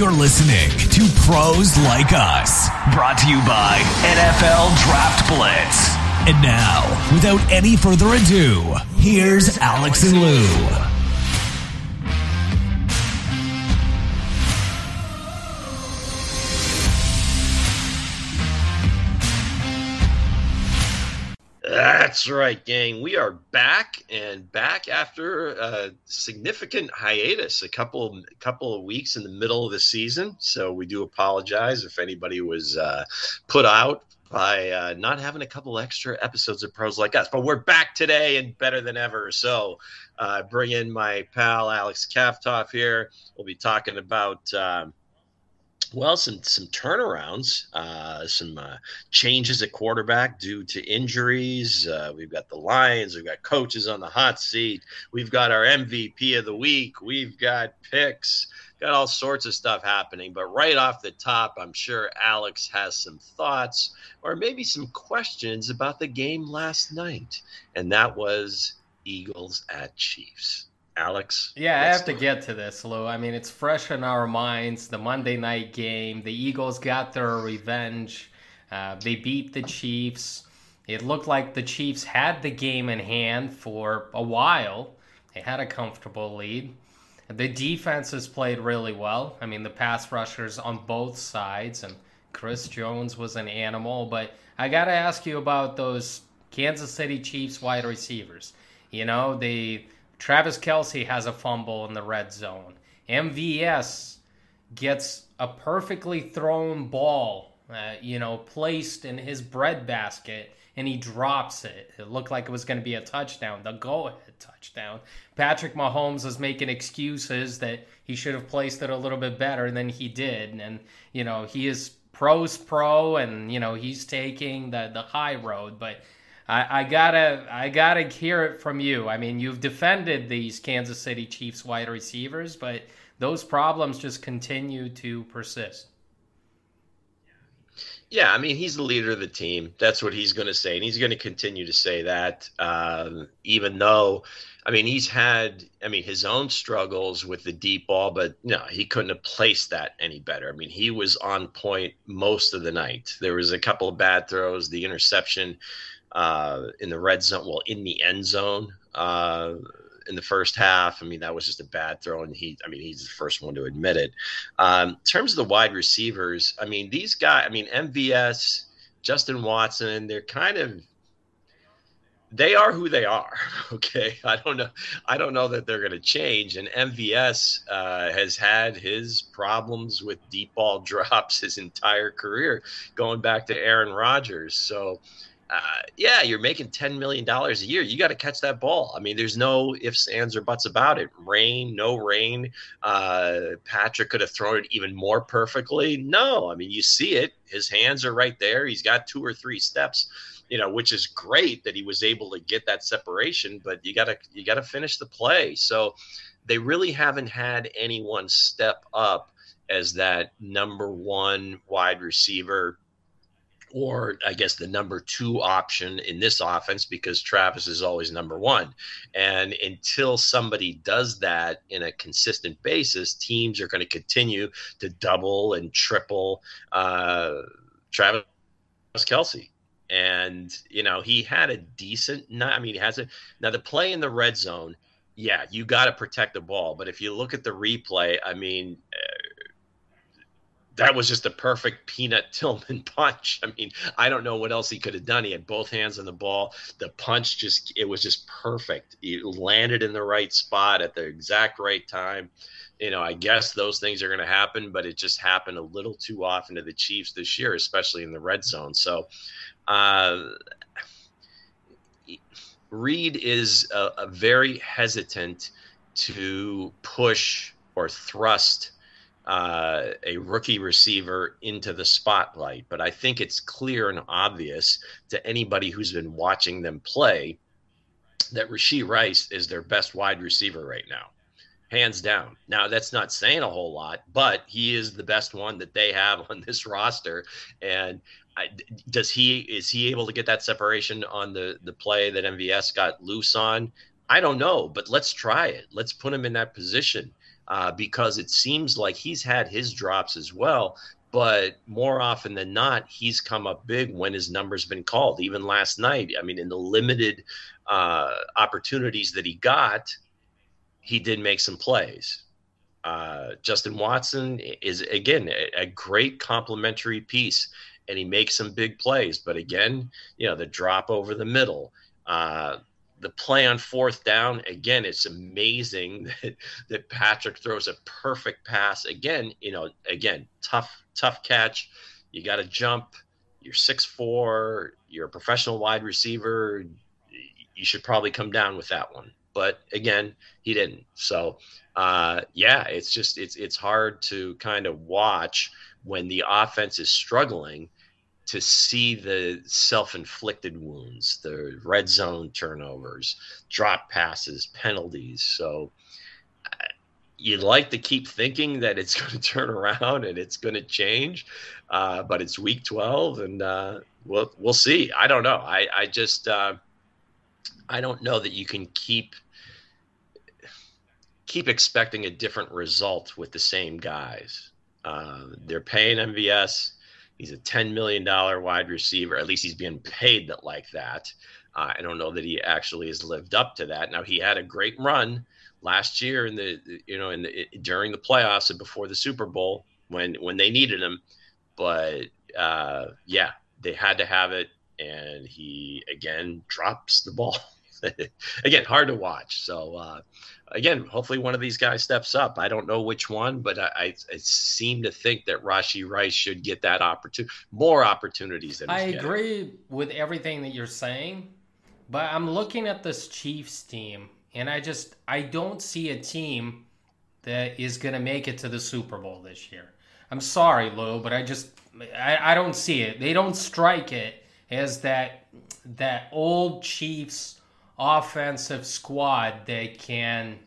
You're listening to Pros Like Us, brought to you by NFL Draft Blitz. And now, without any further ado, here's Alex and Lou. That's right, gang. We are back and back after a significant hiatus, a couple couple of weeks in the middle of the season. So we do apologize if anybody was uh, put out by uh, not having a couple extra episodes of pros like us. But we're back today and better than ever. So uh, bring in my pal Alex Kaftoff here. We'll be talking about. Um, well, some some turnarounds, uh, some uh, changes at quarterback due to injuries. Uh, we've got the Lions. We've got coaches on the hot seat. We've got our MVP of the week. We've got picks. Got all sorts of stuff happening. But right off the top, I'm sure Alex has some thoughts or maybe some questions about the game last night, and that was Eagles at Chiefs. Alex. Yeah, I have to get to this, Lou. I mean, it's fresh in our minds. The Monday night game, the Eagles got their revenge. Uh, they beat the Chiefs. It looked like the Chiefs had the game in hand for a while. They had a comfortable lead. The defenses played really well. I mean, the pass rushers on both sides, and Chris Jones was an animal. But I got to ask you about those Kansas City Chiefs wide receivers. You know, they Travis Kelce has a fumble in the red zone. MVS gets a perfectly thrown ball, uh, you know, placed in his bread basket, and he drops it. It looked like it was going to be a touchdown, the go ahead touchdown. Patrick Mahomes is making excuses that he should have placed it a little bit better than he did. And, you know, he is pros pro, and, you know, he's taking the, the high road. But I, I, gotta I gotta hear it from you. I mean, you've defended these Kansas City Chiefs wide receivers, but those problems just continue to persist. Yeah, I mean, he's the leader of the team. That's what he's going to say, and he's going to continue to say that, um, even though, I mean, he's had, I mean, his own struggles with the deep ball, but no, he couldn't have placed that any better. I mean, he was on point most of the night. There was a couple of bad throws, the interception uh, in the red zone, well, in the end zone uh, in the first half. I mean, that was just a bad throw, and he, I mean, he's the first one to admit it. Um, in terms of the wide receivers, I mean, these guys, I mean, MVS, Justin Watson, they're kind of they are who they are. Okay, I don't know. I don't know that they're going to change. And MVS uh, has had his problems with deep ball drops his entire career, going back to Aaron Rodgers. So uh, yeah, you're making $10 million a year. You got to catch that ball. I mean, there's no ifs, ands, or buts about it. Rain, no rain. Uh, Patrick could have thrown it even more perfectly. No, I mean, you see it. His hands are right there. He's got two or three steps, you know, which is great that he was able to get that separation, but you got to, you got to finish the play. So they really haven't had anyone step up as that number one wide receiver or I guess the number two option in this offense because Travis is always number one. And until somebody does that in a consistent basis, teams are going to continue to double and triple uh, Travis Kelce. And, you know, he had a decent, I mean, he has a, now the play in the red zone, yeah, you got to protect the ball. But if you look at the replay, I mean, that was just a perfect peanut Tillman punch. I mean, I don't know what else he could have done. He had both hands on the ball. The punch just it was just perfect. He landed in the right spot at the exact right time. You know, I guess those things are going to happen, but it just happened a little too often to the Chiefs this year, especially in the red zone. So, uh, Reid is a, a very hesitant to push or thrust uh, a rookie receiver into the spotlight. But I think it's clear and obvious to anybody who's been watching them play that Rashee Rice is their best wide receiver right now, hands down. Now, that's not saying a whole lot, but he is the best one that they have on this roster. And does he is he able to get that separation on the the play that MVS got loose on? I don't know, but let's try it. Let's put him in that position uh, because it seems like he's had his drops as well. But more often than not, he's come up big when his number's been called. Even last night, I mean, in the limited uh, opportunities that he got, he did make some plays. Uh, Justin Watson is again a, a great complementary piece, and he makes some big plays. But again, you know, the drop over the middle, uh, the play on fourth down. Again, it's amazing that that Patrick throws a perfect pass. Again, you know, again, tough tough catch. You got to jump. You're six four. You're a professional wide receiver. You should probably come down with that one. But again, he didn't. So uh, yeah, it's just it's it's hard to kind of watch when the offense is struggling to see the self-inflicted wounds, the red zone turnovers, drop passes, penalties. So uh, you'd like to keep thinking that it's going to turn around and it's going to change, uh, but it's week 12 and uh, we'll we'll see. I don't know. I I just uh, I don't know that you can keep keep expecting a different result with the same guys. Uh, they're paying MVS. He's a $10 million wide receiver. At least he's being paid like that. Uh, I don't know that he actually has lived up to that. Now he had a great run last year in the you know in the during the playoffs and before the Super Bowl when when they needed him, but uh, yeah, they had to have it, and he again drops the ball. again, hard to watch. So uh, again, hopefully one of these guys steps up. I don't know which one, but I, I, I seem to think that Rashee Rice should get that opportunity, more opportunities than he's I agree with everything that you're saying, but I'm looking at this Chiefs team, and I just I don't see a team that is going to make it to the Super Bowl this year. I'm sorry, Lou, but I just I, I don't see it. They don't strike it as that that old Chiefs offensive squad that can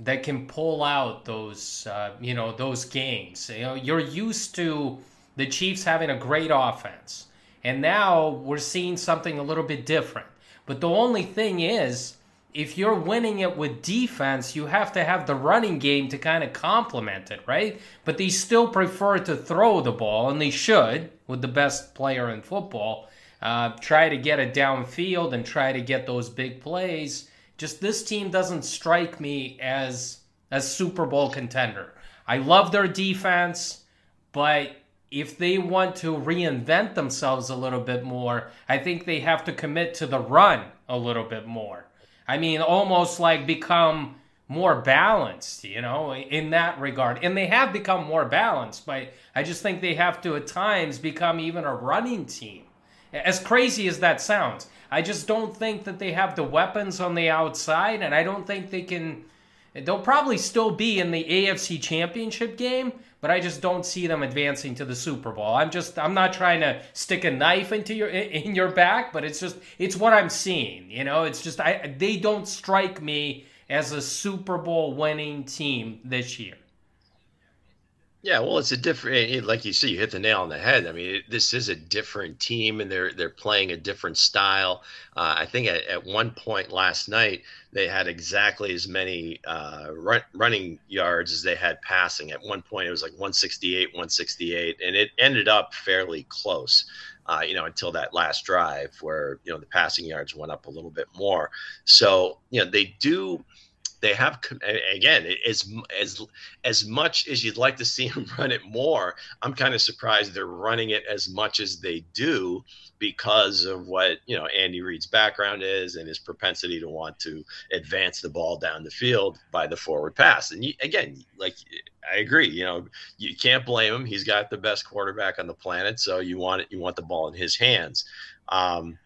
that can pull out those uh, you know those games. You know, you're used to the Chiefs having a great offense, and now we're seeing something a little bit different. But the only thing is, if you're winning it with defense, you have to have the running game to kind of complement it, right? But they still prefer to throw the ball, and they should with the best player in football uh, try to get it downfield and try to get those big plays. Just this team doesn't strike me as a Super Bowl contender. I love their defense, but if they want to reinvent themselves a little bit more, I think they have to commit to the run a little bit more. I mean, almost like become more balanced, you know, in that regard. And they have become more balanced, but I just think they have to at times become even a running team. As crazy as that sounds, I just don't think that they have the weapons on the outside, and I don't think they can. They'll probably still be in the AFC Championship game, but I just don't see them advancing to the Super Bowl. I'm just I'm not trying to stick a knife into your in your back, but it's just it's what I'm seeing. You know, it's just I they don't strike me as a Super Bowl winning team this year. Yeah, well, it's a different, like you see, you hit the nail on the head. I mean, it, this is a different team, and they're they're playing a different style. Uh, I think at, at one point last night they had exactly as many uh, run, running yards as they had passing. At one point, it was like 168, 168, and it ended up fairly close. Uh, you know, until that last drive where you know the passing yards went up a little bit more. So you know they do they have again as as as much as you'd like to see them run it more i'm kind of surprised they're running it as much as they do because of what you know andy reid's background is and his propensity to want to advance the ball down the field by the forward pass. And you, again like i agree you know you can't blame him. He's got the best quarterback on the planet so you want it you want the ball in his hands. Um,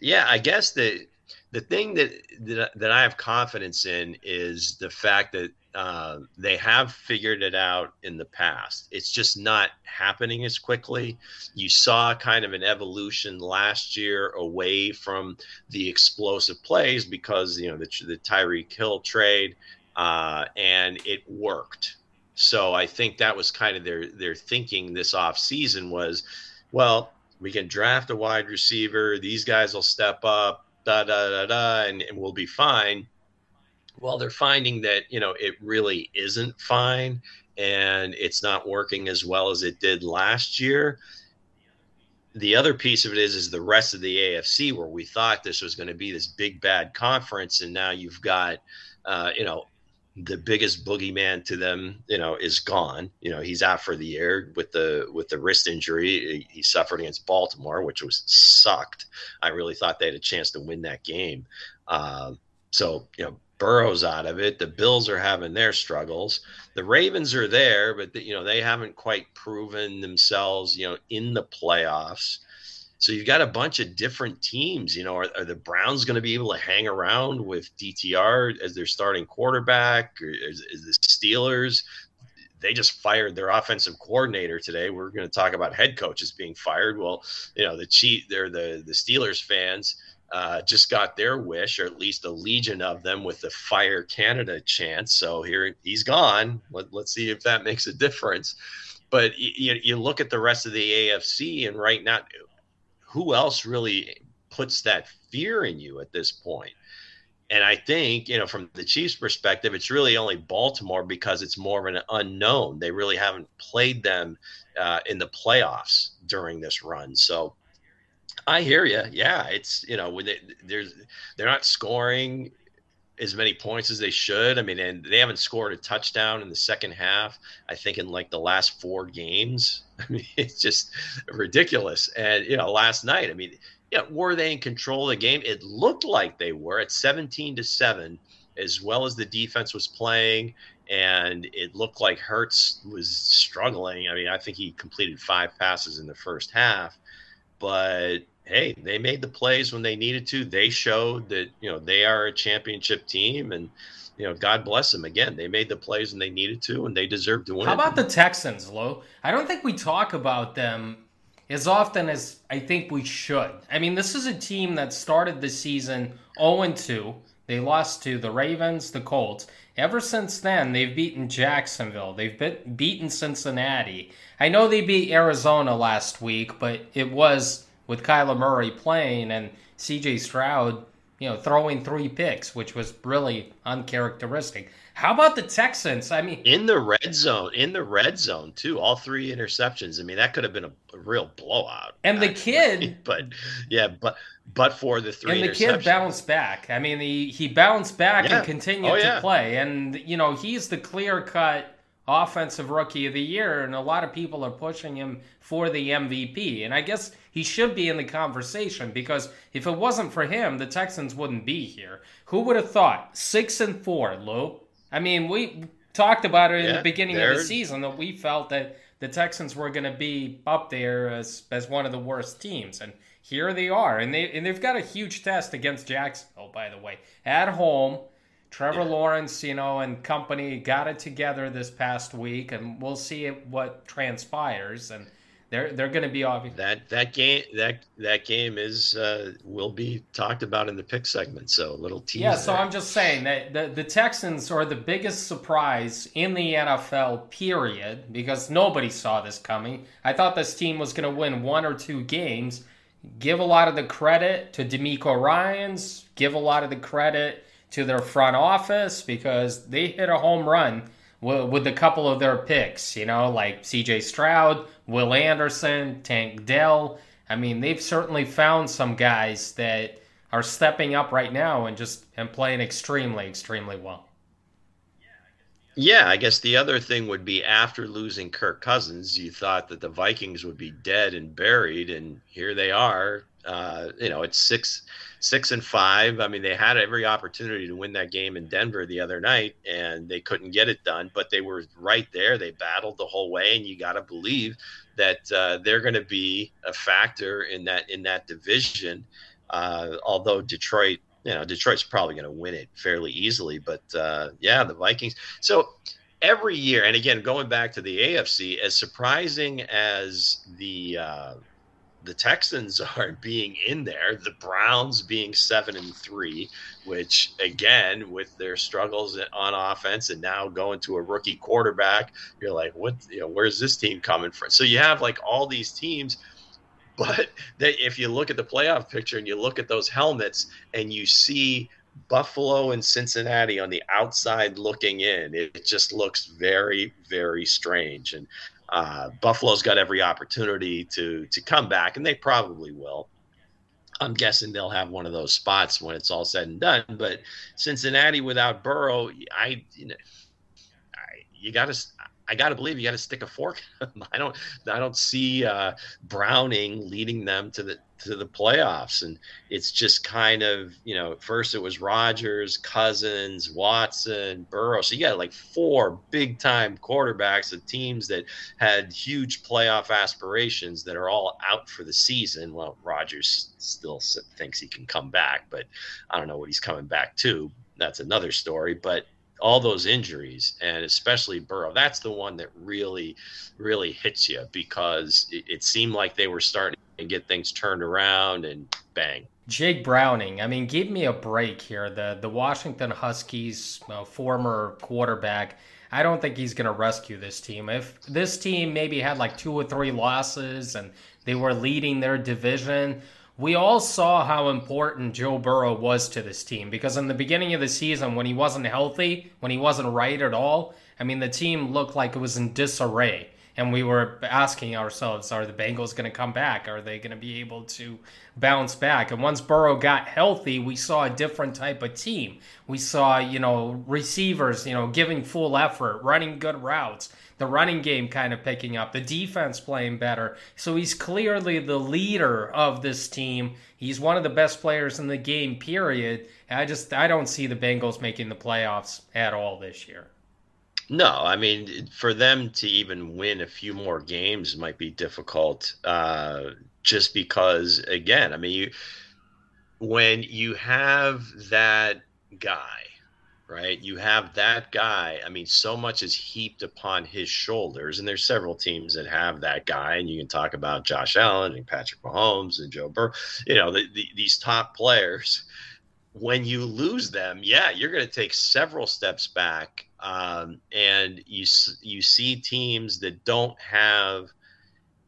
yeah i guess that the thing that, that that I have confidence in is the fact that uh, they have figured it out in the past. It's just not happening as quickly. You saw kind of an evolution last year away from the explosive plays because you know the the Tyreek Hill trade, uh, and it worked. So I think that was kind of their their thinking this off season was, well, we can draft a wide receiver. These guys will step up da da da da, and, and we'll be fine. Well, they're finding that you know it really isn't fine, and it's not working as well as it did last year the other piece of it is is the rest of the AFC where we thought this was going to be this big bad conference, and now you've got uh, you know the biggest boogeyman to them you know is gone you know he's out for the year with the with the wrist injury he suffered against baltimore which was sucked i really thought they had a chance to win that game uh, so you know Burrow's out of it. The Bills are having their struggles. The Ravens are there, but the, you know they haven't quite proven themselves. You know, in the playoffs. So you've got a bunch of different teams. You know, are, are the Browns going to be able to hang around with DTR as their starting quarterback? Or is, is the Steelers? They just fired their offensive coordinator today. We're going to talk about head coaches being fired. Well, you know, the cheat. They're the the Steelers fans uh, just got their wish, or at least a legion of them, with the Fire Canada chant. So here he's gone. Let, us see if that makes a difference. But you, you look at the rest of the AFC, and right now, who else really puts that fear in you at this point? And I think, you know, from the Chiefs' perspective, it's really only Baltimore because it's more of an unknown. They really haven't played them uh, in the playoffs during this run. So I hear you. Yeah, it's you know when they, there's they're not scoring as many points as they should. I mean, and they haven't scored a touchdown in the second half. I think in like the last four games. I mean, it's just ridiculous. And you know, last night, I mean, yeah, were they in control of the game? It looked like they were at 17 to seven, as well as the defense was playing. And it looked like Hurts was struggling. I mean, I think he completed five passes in the first half but hey, they made the plays when they needed to. They showed that you know they are a championship team, and you know God bless them. Again, they made the plays when they needed to, and they deserve to win. How about the Texans, Lo? I don't think we talk about them as often as I think we should. I mean, this is a team that started the season 0 2. They lost to the Ravens, the Colts. Ever since then, they've beaten Jacksonville. They've been, beaten Cincinnati. I know they beat Arizona last week, but it was with Kyler Murray playing and CJ Stroud, you know, throwing three picks, which was really uncharacteristic. How about the Texans? I mean, in the red zone, in the red zone too, all three interceptions. I mean, that could have been a, a real blowout. And actually. the kid, but yeah, but but for the three, and the kid bounced back. I mean, he he bounced back yeah. and continued oh, yeah. to play, and you know, he's the clear cut offensive rookie of the year, and a lot of people are pushing him for the MVP. And I guess he should be in the conversation because if it wasn't for him, the Texans wouldn't be here. Who would have thought? Six and four, Lou. I mean, we talked about it in yeah, the beginning of the season that we felt that the Texans were going to be up there as as one of the worst teams, and here they are, and they and they've got a huge test against Jacksonville, by the way, at home Trevor yeah. Lawrence, you know, and company got it together this past week, and we'll see what transpires. And they're they're going to be obvious. That that game that that game is uh, will be talked about in the pick segment. So a little tease. Yeah, so there. I'm just saying that the the Texans are the biggest surprise in the NFL. Period, because nobody saw this coming. I thought this team was going to win one or two games. Give a lot of the credit to DeMeco Ryans. Give a lot of the credit to their front office because they hit a home run with, with a couple of their picks, you know, like CJ Stroud, Will Anderson, Tank Dell. I mean, they've certainly found some guys that are stepping up right now and just and playing extremely, extremely well. Yeah, I guess the other thing would be after losing Kirk Cousins, you thought that the Vikings would be dead and buried, and here they are. Uh, you know, it's six six and five. I mean, they had every opportunity to win that game in Denver the other night, and they couldn't get it done. But they were right there. They battled the whole way, and you got to believe that uh, they're going to be a factor in that in that division. Uh, although Detroit, you know, Detroit's probably going to win it fairly easily. But uh, yeah, the Vikings. So every year, and again, going back to the AFC, as surprising as the uh, the Texans are being in there, the Browns being seven and three, which again, with their struggles on offense and now going to a rookie quarterback, you're like, what? You know, where's this team coming from? So you have like all these teams, but they, if you look at the playoff picture and you look at those helmets and you see Buffalo and Cincinnati on the outside looking in, it, just looks very, very strange. And uh, Buffalo's got every opportunity to to come back, and they probably will. I'm guessing they'll have one of those spots when it's all said and done. But Cincinnati without Burrow, I, you know, I, you got to. I got to believe you got to stick a fork. I don't. I don't see uh, Browning leading them to the to the playoffs. And it's just kind of, you know, first it was Rodgers, Cousins, Watson, Burrow. So you got like four big time quarterbacks of teams that had huge playoff aspirations that are all out for the season. Well, Rodgers still thinks he can come back, but I don't know what he's coming back to. That's another story. But all those injuries and especially Burrow, that's the one that really, really hits you because it, it seemed like they were starting and get things turned around and bang. Jake Browning, I mean, give me a break here. The the Washington Huskies uh, former quarterback. I don't think he's going to rescue this team. If this team maybe had like two or three losses and they were leading their division, we all saw how important Joe Burrow was to this team because in the beginning of the season, when he wasn't healthy, when he wasn't right at all, I mean, the team looked like it was in disarray and we were asking ourselves, are the Bengals going to come back? Are they going to be able to bounce back? And once Burrow got healthy, we saw a different type of team. We saw, you know, receivers, you know, giving full effort, running good routes, the running game kind of picking up, the defense playing better. So he's clearly the leader of this team. He's one of the best players in the game, period. I just I don't see the Bengals making the playoffs at all this year. No, I mean, for them to even win a few more games might be difficult. Uh, just because, again, I mean, you when you have that guy, right? You have that guy. I mean, so much is heaped upon his shoulders, and there's several teams that have that guy. And you can talk about Josh Allen and Patrick Mahomes and Joe Burrow. You know, the, the, these top players. When you lose them, yeah, you're going to take several steps back um, and you you see teams that don't have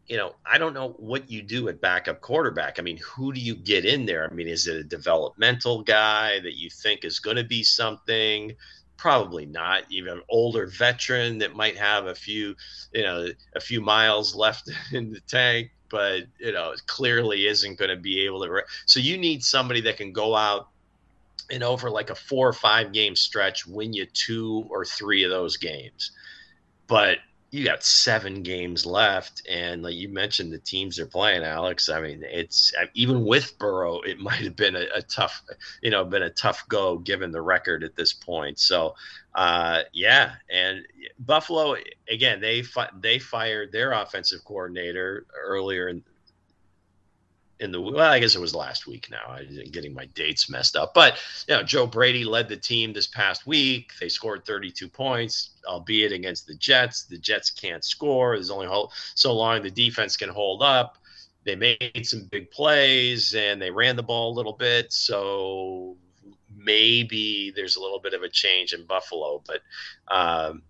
you know, I don't know what you do at backup quarterback. I mean, who do you get in there? I mean, is it a developmental guy that you think is going to be something? Probably not. Even an older veteran that might have a few, you know, a few miles left in the tank, but you know, clearly isn't going to be able to. So you need somebody that can go out and over like a four or five game stretch, win you two or three of those games. But you got seven games left, and like you mentioned, the teams are playing, Alex. I mean, it's even with Burrow, it might have been a, a tough, you know, been a tough go given the record at this point. So, uh, yeah, and Buffalo again, they fi- they fired their offensive coordinator earlier in in the well, I guess it was last week now. I'm getting my dates messed up. But you know, Joe Brady led the team this past week. They scored 32 points, albeit against the Jets. The Jets can't score. There's only so long the defense can hold up. They made some big plays and they ran the ball a little bit. So maybe there's a little bit of a change in Buffalo, but um,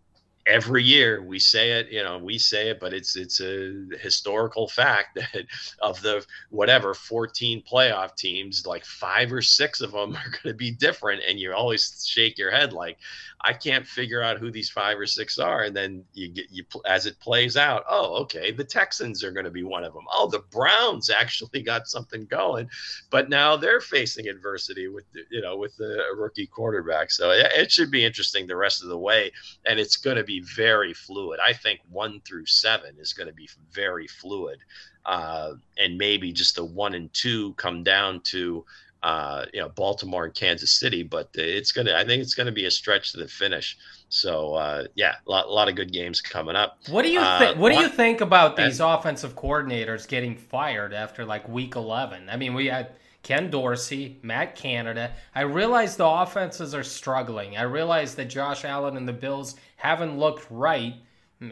every year we say it you know we say it but it's it's a historical fact that of the whatever 14 playoff teams like five or six of them are going to be different and you always shake your head like i can't figure out who these five or six are. And then you get you as it plays out oh okay the texans are going to be one of them oh the browns actually got something going. But now they're facing adversity with you know with the rookie quarterback. So it should be interesting the rest of the way. And it's going to be very fluid. I think one through seven is going to be very fluid, uh, and maybe just the one and two come down to uh, you know Baltimore and Kansas City. But it's gonna, I think it's going to be a stretch to the finish. So uh, yeah, a lot, lot, of good games coming up. What do you uh, think? what do you think about these offensive coordinators getting fired after like week eleven? I mean, we had Ken Dorsey, Matt Canada. I realize the offenses are struggling. I realize that Josh Allen and the Bills haven't looked right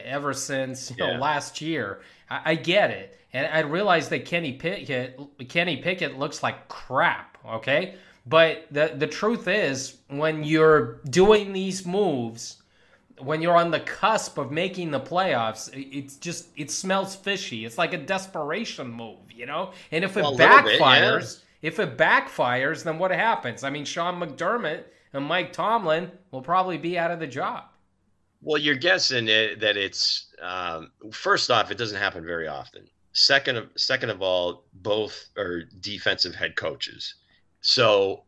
ever since you know, last year. I, I, get it, and I realize that Kenny Pickett, Kenny Pickett looks like crap. Okay, but the the truth is, when you're doing these moves, when you're on the cusp of making the playoffs, it's just it smells fishy. It's like a desperation move, you know. And if it well, backfires. Bit, yeah If it backfires, then what happens? I mean, Sean McDermott and Mike Tomlin will probably be out of the job. Well, you're guessing it, that it's um, first off, it doesn't happen very often. Second of second of all, both are defensive head coaches, so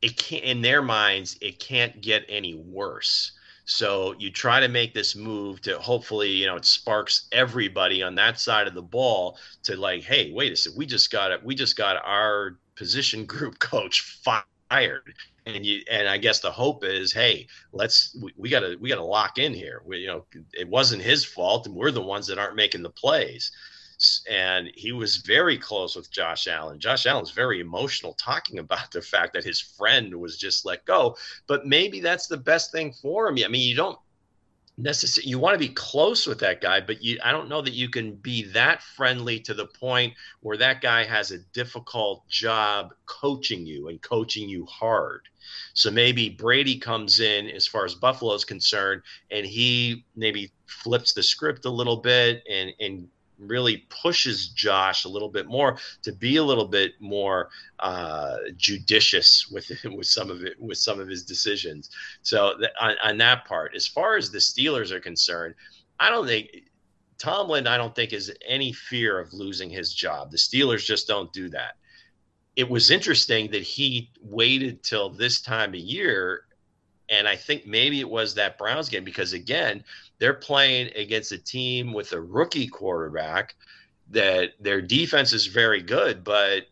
it can't in their minds it can't get any worse. So you try to make this move to hopefully, you know, it sparks everybody on that side of the ball to like, hey, wait a second, we just got it, we just got our position group coach fired and you and I guess the hope is, hey, let's we, gotta we gotta lock in here. We, you know, it wasn't his fault, and we're the ones that aren't making the plays. And he was very close with Josh Allen. Josh Allen's very emotional talking about the fact that his friend was just let go. But maybe that's the best thing for him. I mean, you don't necessarily you want to be close with that guy but you i don't know that you can be that friendly to the point where that guy has a difficult job coaching you and coaching you hard. So maybe brady comes in as far as buffalo is concerned and he maybe flips the script a little bit and and really pushes Josh a little bit more to be a little bit more uh, judicious with with some of it with some of his decisions. So th- on, on that part, as far as the Steelers are concerned, I don't think Tomlin. I don't think is any fear of losing his job. The Steelers just don't do that. It was interesting that he waited till this time of year and I think maybe it was that Browns game because again, they're playing against a team with a rookie quarterback that their defense is very good, but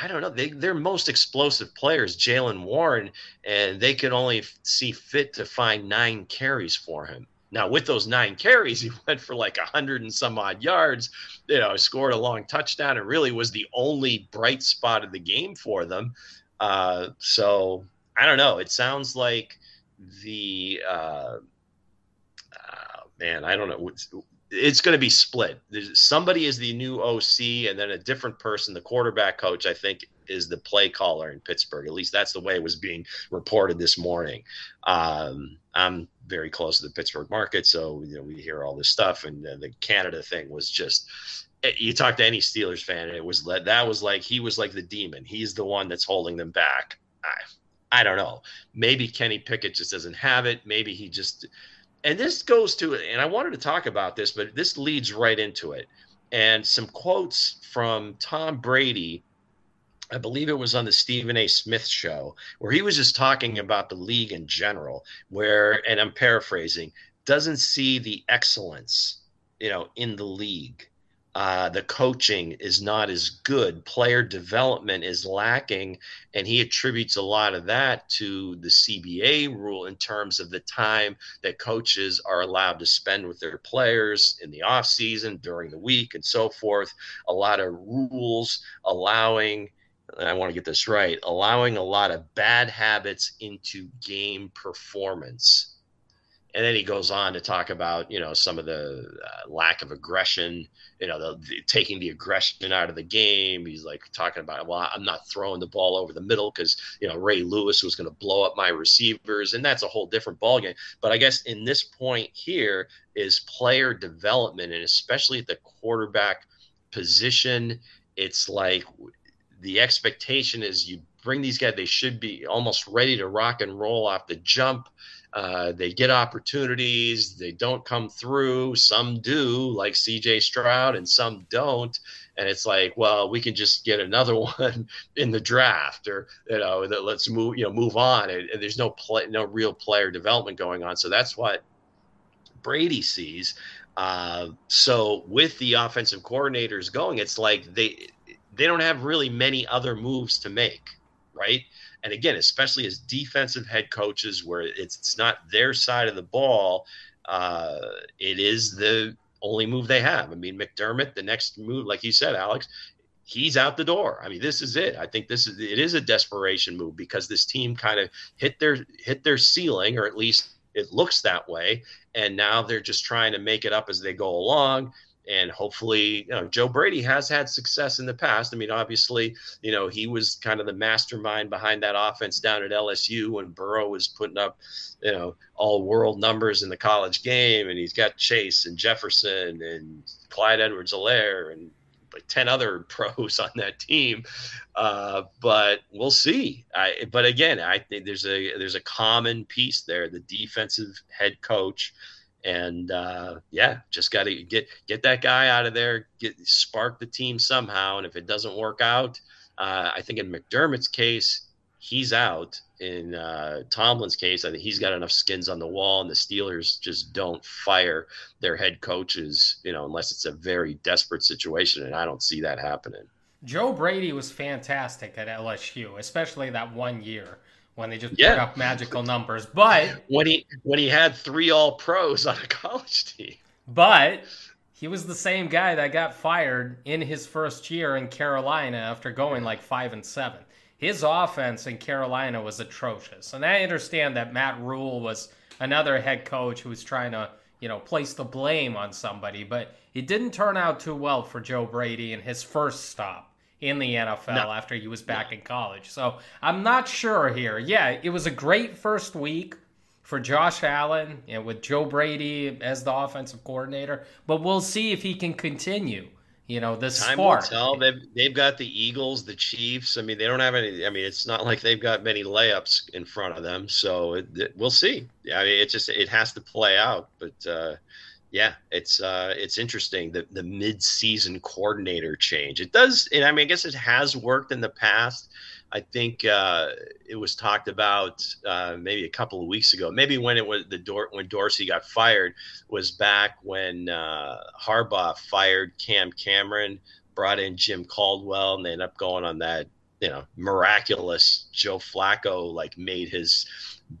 I don't know. They, their most explosive players, Jaylen Warren, and they could only see fit to find nine carries for him. Now, with those nine carries, he went for like a hundred and some odd yards, you know, scored a long touchdown and really was the only bright spot of the game for them. Uh, so I don't know. It sounds like the uh, uh, man. I don't know. It's, it's going to be split. There's, somebody is the new OC, and then a different person, the quarterback coach, I think, is the play caller in Pittsburgh. At least that's the way it was being reported this morning. Um, I'm very close to the Pittsburgh market, so you know, we hear all this stuff, and uh, the Canada thing was just eh, you talk to any Steelers fan, and it was that was like he was like the demon. He's the one that's holding them back. I, I don't know. Maybe Kenny Pickett just doesn't have it. Maybe he just. And this goes to, and I wanted to talk about this, but this leads right into it. And some quotes from Tom Brady. I believe it was on the Stephen A. Smith show, where he was just talking about the league in general, where, and I'm paraphrasing, doesn't see the excellence, you know, in the league uh, the coaching is not as good. Player development is lacking. And he attributes a lot of that to the CBA rule in terms of the time that coaches are allowed to spend with their players in the offseason, during the week, and so forth. A lot of rules allowing. I want to get this right, allowing a lot of bad habits into game performance and then he goes on to talk about you know some of the uh, lack of aggression you know the, the, taking the aggression out of the game. He's like talking about well i'm not throwing the ball over the middle because you know ray lewis was going to blow up my receivers. And that's a whole different ball game but i guess in this point here is player development and especially at the quarterback position it's like the expectation is you bring these guys they should be almost ready to rock and roll off the jump uh, they get opportunities, they don't come through. Some do, like CJ Stroud, and some don't. And it's like, well, we can just get another one in the draft, or you know, that let's move, you know, move on. And, and there's no play, no real player development going on. So that's what Brady sees. Uh, so with the offensive coordinators going, it's like they they don't have really many other moves to make, right? And again, especially as defensive head coaches, where it's, it's not their side of the ball, uh, it is the only move they have. I mean, McDermott, the next move, like you said, Alex, he's out the door. I mean, this is it. I think this is it is a desperation move because this team kind of hit their hit their ceiling, or at least it looks that way. And now they're just trying to make it up as they go along and hopefully, you know, Joe Brady has had success in the past. I mean, obviously, you know, he was kind of the mastermind behind that offense down at LSU when Burrow was putting up, you know, all world numbers in the college game, and he's got Chase and Jefferson and Clyde Edwards-Helaire and like 10 other pros on that team. Uh, but we'll see. I, but again, I think there's a there's a common piece there. The defensive head coach, and uh, yeah, just got to get get that guy out of there, get spark the team somehow. And if it doesn't work out, uh, I think in McDermott's case, he's out. In uh, Tomlin's case, I think he's got enough skins on the wall, and the Steelers just don't fire their head coaches, you know, unless it's a very desperate situation, and I don't see that happening. Joe Brady was fantastic at LSU, especially that one year when they just yeah. put up magical numbers. But when he when he had three All Pros on a college team, but he was the same guy that got fired in his first year in Carolina after going like five and seven his offense in Carolina was atrocious. And I understand that Matt Rhule was another head coach who was trying to, you know, place the blame on somebody, but it didn't turn out too well for Joe Brady in his first stop in the NFL no. after he was back in college. So I'm not sure here. Yeah, it was a great first week for Josh Allen and with Joe Brady as the offensive coordinator, but we'll see if he can continue you know, the time spark. will tell. They've they've got the Eagles, the Chiefs. I mean, they don't have any. I mean, it's not like they've got many layups in front of them. So it, it, we'll see. I mean, it just it has to play out. But uh, yeah, it's uh, it's interesting the the mid season coordinator change. It does, and I mean, I guess it has worked in the past. I think uh, it was talked about uh, maybe a couple of weeks ago. Maybe when it was the door when Dorsey got fired was back when uh, Harbaugh fired Cam Cameron, brought in Jim Caldwell, and they ended up going on that you know miraculous Joe Flacco like made his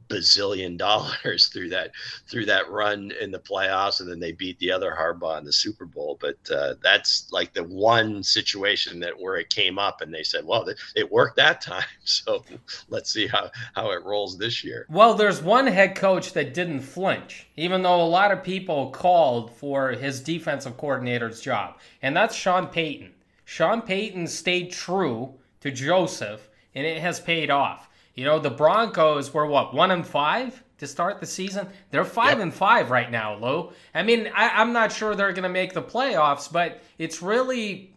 bazillion dollars through that through that run in the playoffs, and then they beat the other Harbaugh in the Super Bowl. But uh, that's like the one situation that where it came up, and they said, "Well, it worked that time, so let's see how how it rolls this year." Well, there's one head coach that didn't flinch, even though a lot of people called for his defensive coordinator's job, and that's Sean Payton. Sean Payton stayed true to Joseph, and it has paid off. You know, the Broncos were what one and five to start the season. They're five yep. and five right now, Lou. I mean, I, am not sure they're going to make the playoffs, but it's really,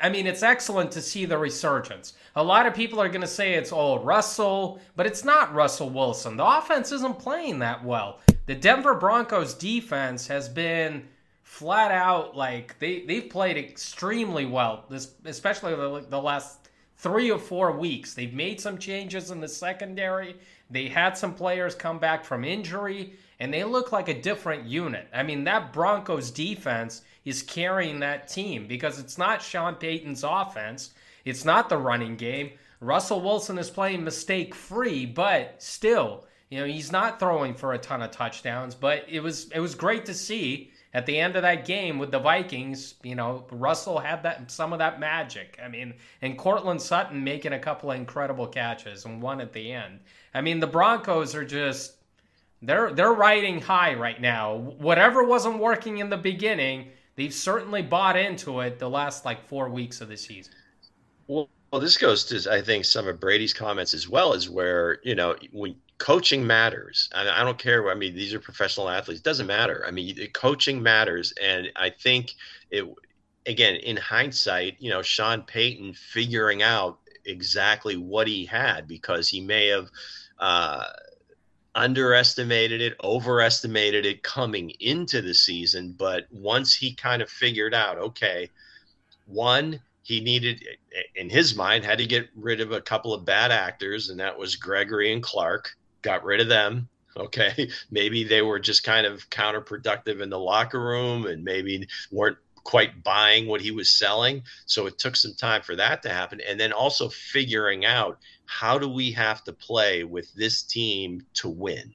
I mean, it's excellent to see the resurgence. A lot of people are going to say it's all Russell, but it's not Russell Wilson. The offense isn't playing that well. The Denver Broncos defense has been flat out like they they've played extremely well. This especially the, the last three or four weeks. They've made some changes in the secondary. They had some players come back from injury, and they look like a different unit. I mean, that Broncos defense is carrying that team because it's not Sean Payton's offense, it's not the running game. Russell Wilson is playing mistake free, but still, you know, he's not throwing for a ton of touchdowns, but it was it was great to see at the end of that game with the Vikings, you know, Russell had that some of that magic. I mean, and Courtland Sutton making a couple of incredible catches and one at the end. I mean, the Broncos are just they're they're riding high right now. Whatever wasn't working in the beginning, they've certainly bought into it the last like 4 weeks of the season. Well, well, this goes to I think some of Brady's comments as well as where you know when coaching matters. I, I don't care. I mean, these are professional athletes. It doesn't matter. I mean, coaching matters, and I think it. Again, in hindsight, you know, Sean Payton figuring out exactly what he had because he may have uh, underestimated it, overestimated it coming into the season. But once he kind of figured out, okay, one, he needed, in his mind, had to get rid of a couple of bad actors, and that was Gregory and Clark got rid of them. Okay. Maybe they were just kind of counterproductive in the locker room and maybe weren't quite buying what he was selling. So it took some time for that to happen. And then also figuring out how do we have to play with this team to win?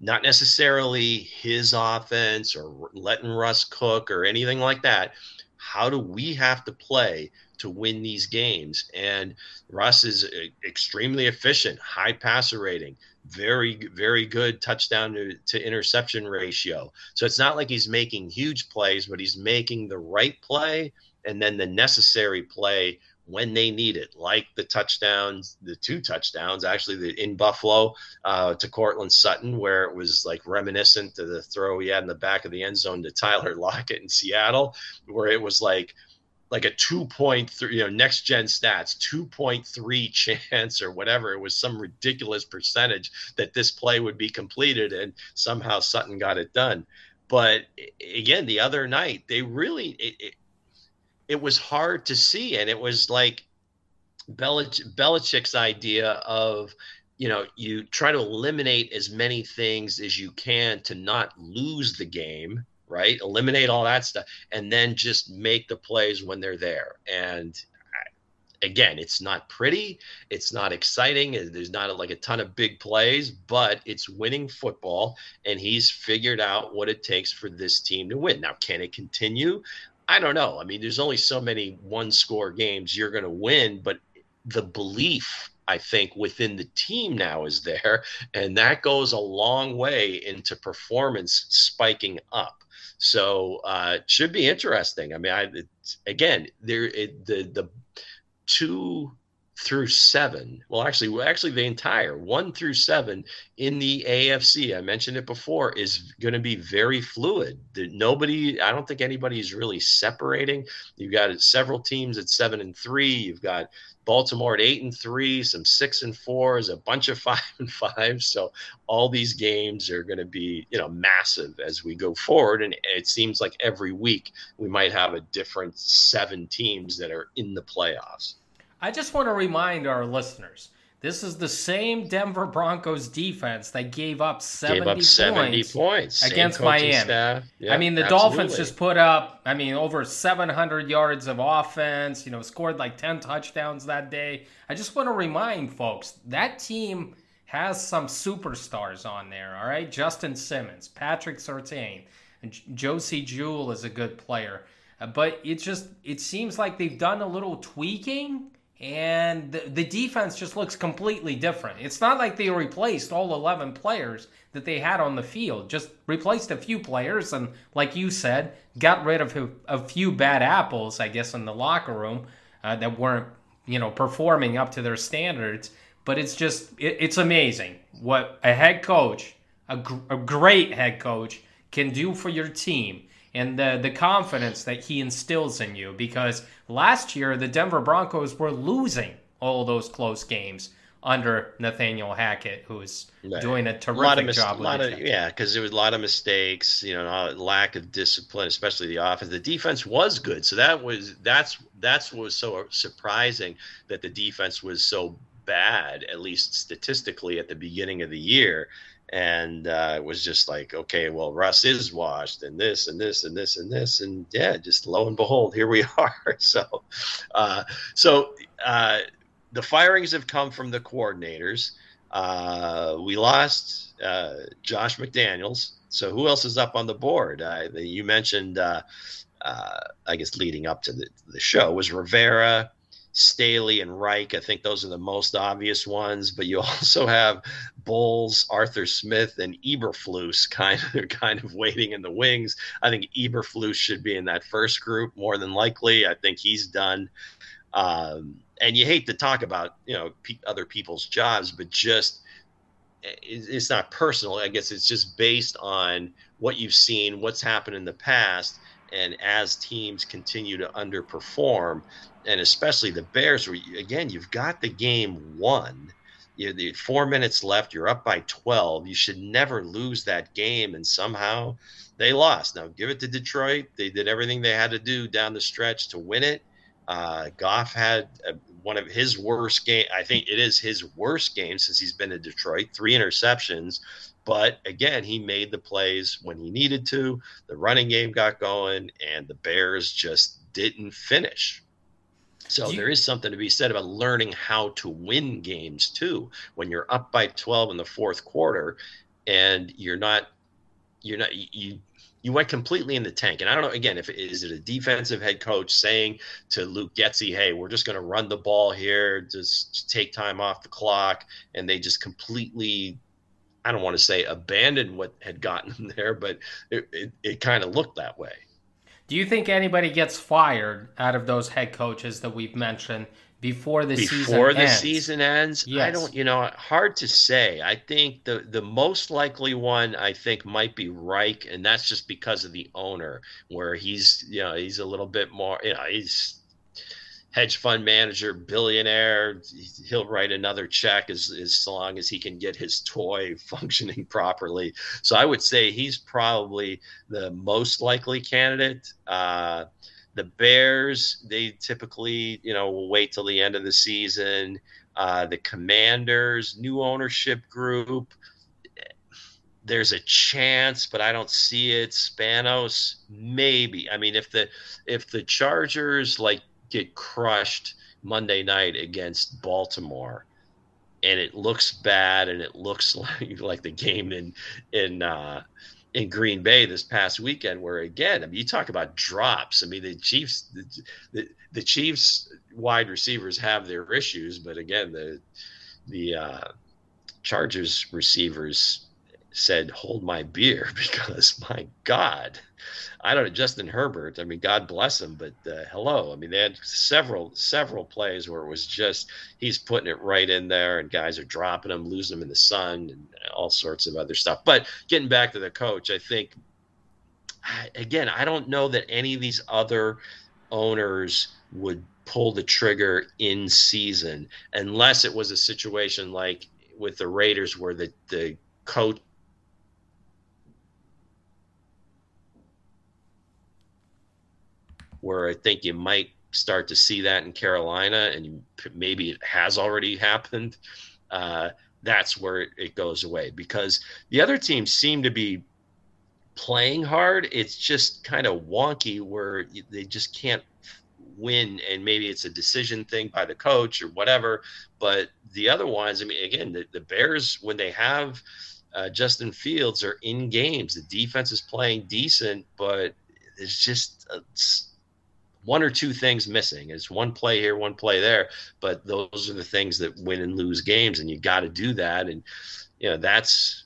Not necessarily his offense or letting Russ cook or anything like that. How do we have to play to win these games? And Russ is uh, extremely efficient, high passer rating, very very good touchdown to, to interception ratio so it's not like he's making huge plays but he's making the right play and then the necessary play when they need it, like the touchdowns, the two touchdowns actually the, in Buffalo uh, to Courtland Sutton, where it was like reminiscent to the throw he had in the back of the end zone to Tyler Lockett in Seattle, where it was like like a 2.3 you know next gen stats 2.3 chance or whatever. It was some ridiculous percentage that this play would be completed and somehow sutton got it done. But again the other night they really it, it, it was hard to see and it was like Belich- Belichick's idea of you know you try to eliminate as many things as you can to not lose the game right? Eliminate all that stuff and then just make the plays when they're there. And again, it's not pretty, it's not exciting, there's not like a ton of big plays, but it's winning football and he's figured out what it takes for this team to win. Now, can it continue? I don't know. I mean, there's only so many one score games you're going to win, but the belief I think within the team now is there, and that goes a long way into performance spiking up. So uh, it should be interesting. I mean, I again there it, the the two through seven. Well, actually, actually the entire one through seven in the AFC. I mentioned it before is going to be very fluid. Nobody, I don't think anybody is really separating. You've got several teams at seven and three. You've got Baltimore at eight and three, some six and fours, a bunch of five and five. So all these games are going to be, you know, massive as we go forward. And it seems like every week we might have a different seven teams that are in the playoffs. I just want to remind our listeners this is the same Denver Broncos defense that gave up 70, gave up 70 points, points. against Miami. Yep, I mean, the absolutely. Dolphins just put up, I mean, over 700 yards of offense, you know, scored like 10 touchdowns that day. I just want to remind folks that team has some superstars on there, all right? Justin Simmons, Patrick Surtain, Josey Jewell is a good player. But it just it seems like they've done a little tweaking and the, the defense just looks completely different. It's not like they replaced all 11 players that they had on the field, just replaced a few players, and like you said, got rid of a, few bad apples, I guess, in the locker room uh, that weren't, you know, performing up to their standards. But it's just, it, it's amazing what a head coach, a, gr- a great head coach, can do for your team and the the confidence that he instills in you because last year the Denver Broncos were losing all those close games under Nathaniel Hackett, who's right. doing a terrific a lot of mis- job. Of, yeah, because there was a lot of mistakes, you know, lack of discipline, especially the offense. The defense was good, so that was that's that's what was so surprising that the defense was so bad, at least statistically, at the beginning of the year and uh, it was just like, okay, well, Russ is washed, and this, and this, and this, and this, and yeah, just lo and behold, here we are. so, uh, so uh, the firings have come from the coordinators. Uh, we lost uh, Josh McDaniels. So who else is up on the board? Uh, you mentioned, I guess, leading up to the, the show was Rivera. Staley and Reich. I think those are the most obvious ones, but you also have Bowles, Arthur Smith, and Eberflus kind of kind of waiting in the wings. I think Eberflus should be in that first group more than likely. I think he's done. Um, and you hate to talk about you know pe- other people's jobs, but just it's not personal. I guess it's just based on what you've seen, what's happened in the past, and as teams continue to underperform, and especially the Bears, where again you've got the game won. You the four minutes left. You're up by twelve. You should never lose that game, and somehow they lost. Now give it to Detroit. They did everything they had to do down the stretch to win it. Uh, Goff had a, one of his worst game. I think it is his worst game since he's been in Detroit. Three interceptions, but again, he made the plays when he needed to. The running game got going, and the Bears just didn't finish. So you, there is something to be said about learning how to win games too. When you're up by 12 in the fourth quarter, and you're not, you're not you you went completely in the tank. And I don't know again if is it a defensive head coach saying to Luke Getsy, "Hey, we're just going to run the ball here, just take time off the clock," and they just completely. I don't want to say abandoned what had gotten them there, but it, it, it kind of looked that way. Do you think anybody gets fired out of those head coaches that we've mentioned before the before season the ends? season ends? Yes. I don't, you know, hard to say. I think the the most likely one I think might be Reich, and that's just because of the owner, where he's you know he's a little bit more, you know, he's hedge fund manager, billionaire. He'll write another check as, as long as he can get his toy functioning properly. So I would say he's probably the most likely candidate. Uh, the Bears, they typically, you know, will wait till the end of the season. Uh, the Commanders, new ownership group. There's a chance, but I don't see it. Spanos, maybe. I mean, if the if the Chargers like get crushed Monday night against Baltimore, and it looks bad, and it looks like like the game in in uh, in Green Bay this past weekend, where again, I mean, you talk about drops. I mean, the Chiefs, the, the, the Chiefs wide receivers have their issues, but again, the the uh, Chargers receivers said, "Hold my beer," because my God, I don't know Justin Herbert. I mean, God bless him, but uh, hello. I mean, they had several several plays where it was just he's putting it right in there, and guys are dropping him, losing him in the sun, and all sorts of other stuff. But getting back to the coach, I think again, I don't know that any of these other owners would pull the trigger in season unless it was a situation like with the Raiders where the the coach where I think you might start to see that in Carolina, and maybe it has already happened. Uh, that's where it, goes away because the other teams seem to be playing hard. It's just kind of wonky where they just can't win, and maybe it's a decision thing by the coach or whatever. But the other ones, I mean, again, the, the Bears when they have uh, Justin Fields are in games. The defense is playing decent, but it's just a, one or two things missing. It's one play here, one play there, but those are the things that win and lose games, and you got to do that. And you know that's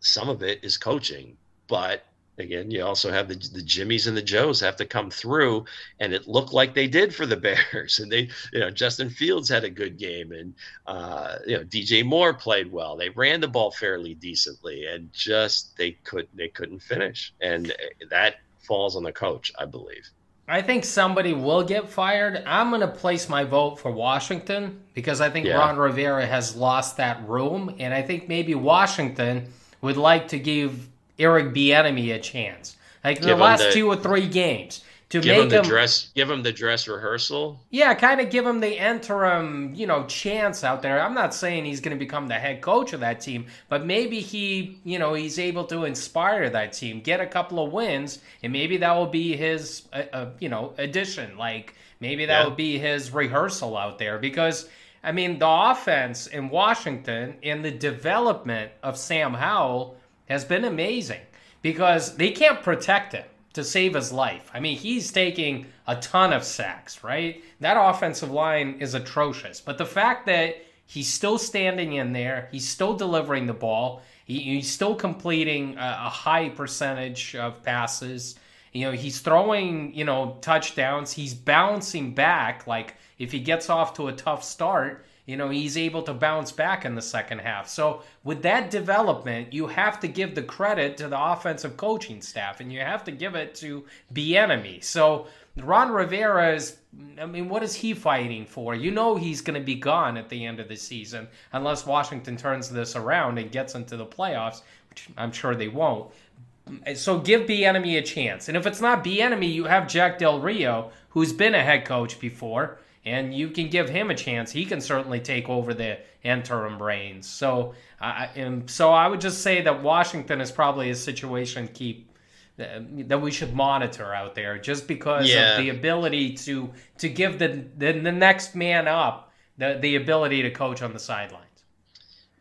some of it is coaching, but again, you also have the the Jimmies and the Joes have to come through, and it looked like they did for the Bears. And they, you know, Justin Fields had a good game, and uh, you know DJ Moore played well. They ran the ball fairly decently, and just they could they couldn't finish, and that falls on the coach, I believe. I think somebody will get fired. I'm going to place my vote for Washington because I think yeah. Ron Rivera has lost that room, and I think maybe Washington would like to give Eric Bieniemy a chance. Like the last the, two or three games, to give make him the him, dress give him the dress rehearsal? Yeah kind of give him the interim you know chance out there. I'm not saying he's going to become the head coach of that team but maybe he you know he's able to inspire that team get a couple of wins and maybe that will be his uh, uh, you know addition. Like maybe that yeah. will be his rehearsal out there. Because i mean the offense in washington and the development of sam howell has been amazing. Because they can't protect him to save his life. I mean, he's taking a ton of sacks, right? That offensive line is atrocious. But the fact that he's still standing in there, he's still delivering the ball, he, he's still completing a, a high percentage of passes. You know, he's throwing, you know, touchdowns. He's bouncing back. Like, if he gets off to a tough start, you know, he's able to bounce back in the second half. So, with that development, you have to give the credit to the offensive coaching staff and you have to give it to Bieniemy. So, Ron Rivera is, I mean, what is he fighting for? You know, he's going to be gone at the end of the season unless Washington turns this around and gets into the playoffs, which I'm sure they won't. So give Bieniemy a chance. And if it's not Bieniemy, you have Jack Del Rio, who's been a head coach before and you can give him a chance. He can certainly take over the interim reins. So, I and so I would just say that Washington is probably a situation keep that we should monitor out there, just because yeah. of the ability to to give the, the the next man up the the ability to coach on the sidelines.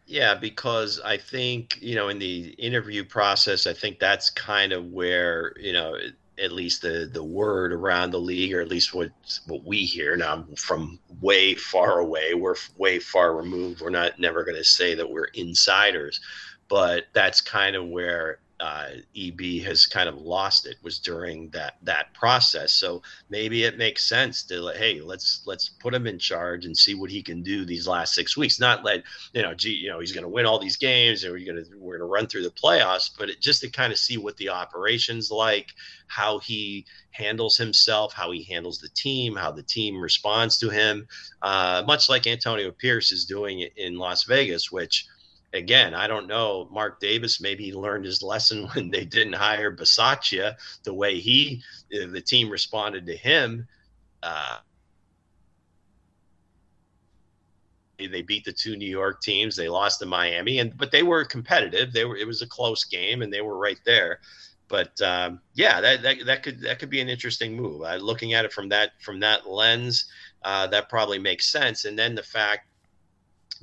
Yeah, because I think you know in the interview process, I think that's kind of where you know at least the the word around the league, or at least what what we hear. Now, I'm from way far away. We're way far removed. We're not never going to say that we're insiders, but that's kind of where uh, EB has kind of lost it was during that that process. So maybe it makes sense to like, hey, let's let's put him in charge and see what he can do these last six weeks. Not let you know, gee, you know, he's going to win all these games and we're going to we're going to run through the playoffs, but it, just to kind of see what the operations like, how he handles himself, how he handles the team, how the team responds to him, uh, much like Antonio Pierce is doing in Las Vegas, which again, I don't know. Mark Davis maybe learned his lesson when they didn't hire Bisaccia the way he uh, the team responded to him. Uh, they beat the two New York teams. They lost to Miami, and but they were competitive. They were it was a close game, and they were right there. But um, yeah, that, that that could that could be an interesting move. Uh, looking at it from that from that lens, uh, that probably makes sense. And then the fact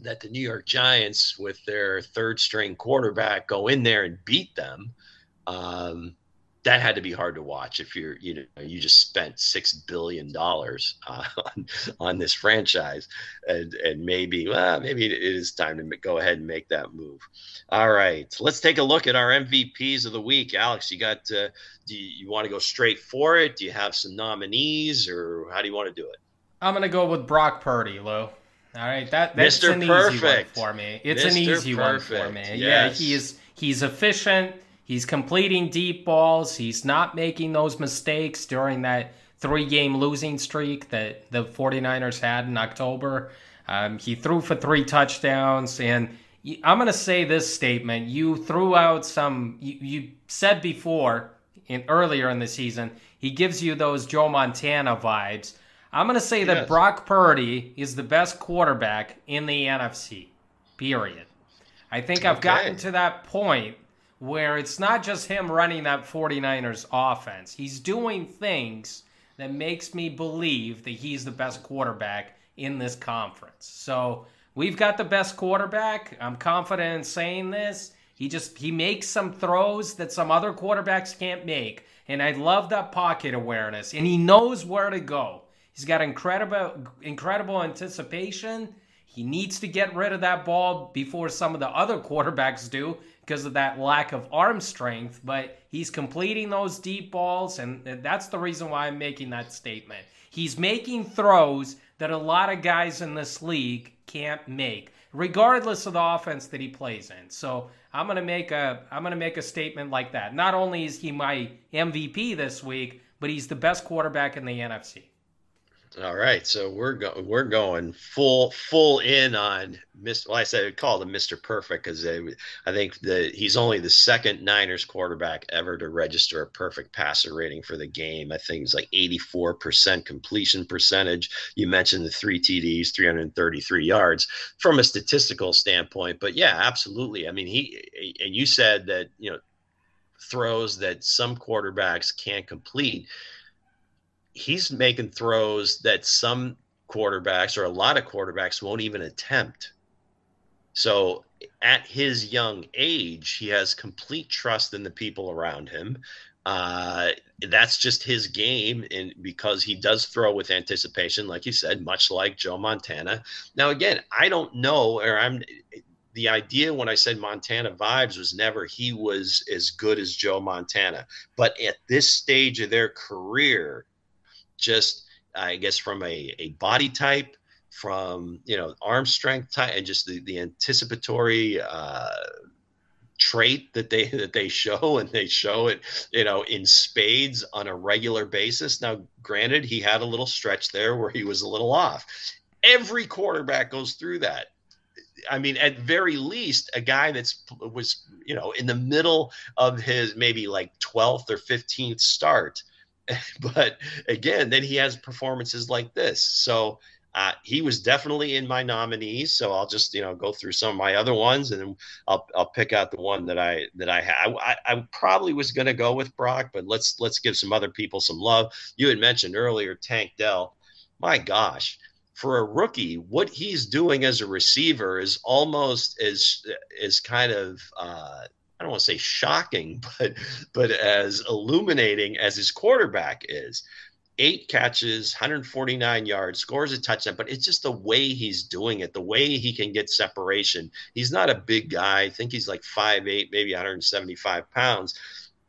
that the New York Giants, with their third string quarterback, go in there and beat them. Um, that had to be hard to watch if you're, you know, you just spent six billion dollars uh, on, on this franchise, and and maybe, well, maybe it is time to go ahead and make that move. All right, let's take a look at our MVPs of the week. Alex, you got? Uh, do you, you want to go straight for it? Do you have some nominees, or how do you want to do it? I'm gonna go with Brock Purdy, Lou. All right, that that's Mr. an Perfect. easy one for me. It's Mr. an easy Perfect. one for me. Yes. Yeah, he's he's efficient. He's completing deep balls. He's not making those mistakes during that three-game losing streak that the 49ers had in October. Um, he threw for three touchdowns, and I'm going to say this statement. You threw out some. You, you said before, in earlier in the season, he gives you those Joe Montana vibes. I'm going to say yes. that Brock Purdy is the best quarterback in the NFC. Period. I think I've okay. gotten to that point where it's not just him running that 49ers offense. He's doing things that makes me believe that he's the best quarterback in this conference. So, we've got the best quarterback. I'm confident in saying this. He just he makes some throws that some other quarterbacks can't make. And I love that pocket awareness and he knows where to go. He's got incredible incredible anticipation. He needs to get rid of that ball before some of the other quarterbacks do because of that lack of arm strength, but he's completing those deep balls and that's the reason why I'm making that statement. He's making throws that a lot of guys in this league can't make regardless of the offense that he plays in. So, I'm to make a I'm to make a statement like that. Not only is he my MVP this week, but he's the best quarterback in the NFC. All right, so we're going we're going full full in on Mr. Well, I said call him Mr. Perfect because I think that he's only the second Niners quarterback ever to register a perfect passer rating for the game. I think it's like 84% completion percentage. You mentioned the three TDs, 333 yards from a statistical standpoint, but yeah, absolutely. I mean, he and you said that you know throws that some quarterbacks can't complete he's making throws that some quarterbacks or a lot of quarterbacks won't even attempt. So at his young age, he has complete trust in the people around him. Uh, that's just his game, and because he does throw with anticipation, like you said, much like Joe Montana. Now, again, I don't know, or I'm the idea when I said Montana vibes was never he was as good as Joe Montana, but at this stage of their career, just I guess from a, a body type, from you know arm strength type, and just the the anticipatory uh, trait that they that they show, and they show it you know in spades on a regular basis. Now, granted, he had a little stretch there where he was a little off. Every quarterback goes through that. I mean, at very least, a guy that's was you know in the middle of his maybe like 12th or 15th start but again, then he has performances like this. So uh, he was definitely in my nominees. So I'll just you know go through some of my other ones, and then I'll I'll pick out the one that I that I had. I, I probably was going to go with Brock, but let's let's give some other people some love. You had mentioned earlier Tank Dell. My gosh, for a rookie, what he's doing as a receiver is almost as is kind of uh, I don't want to say shocking, but but as illuminating as his quarterback is. eight catches, 149 yards, scores a touchdown, but it's just the way he's doing it, the way he can get separation. He's not a big guy. I think he's like 5'8, maybe 175 pounds.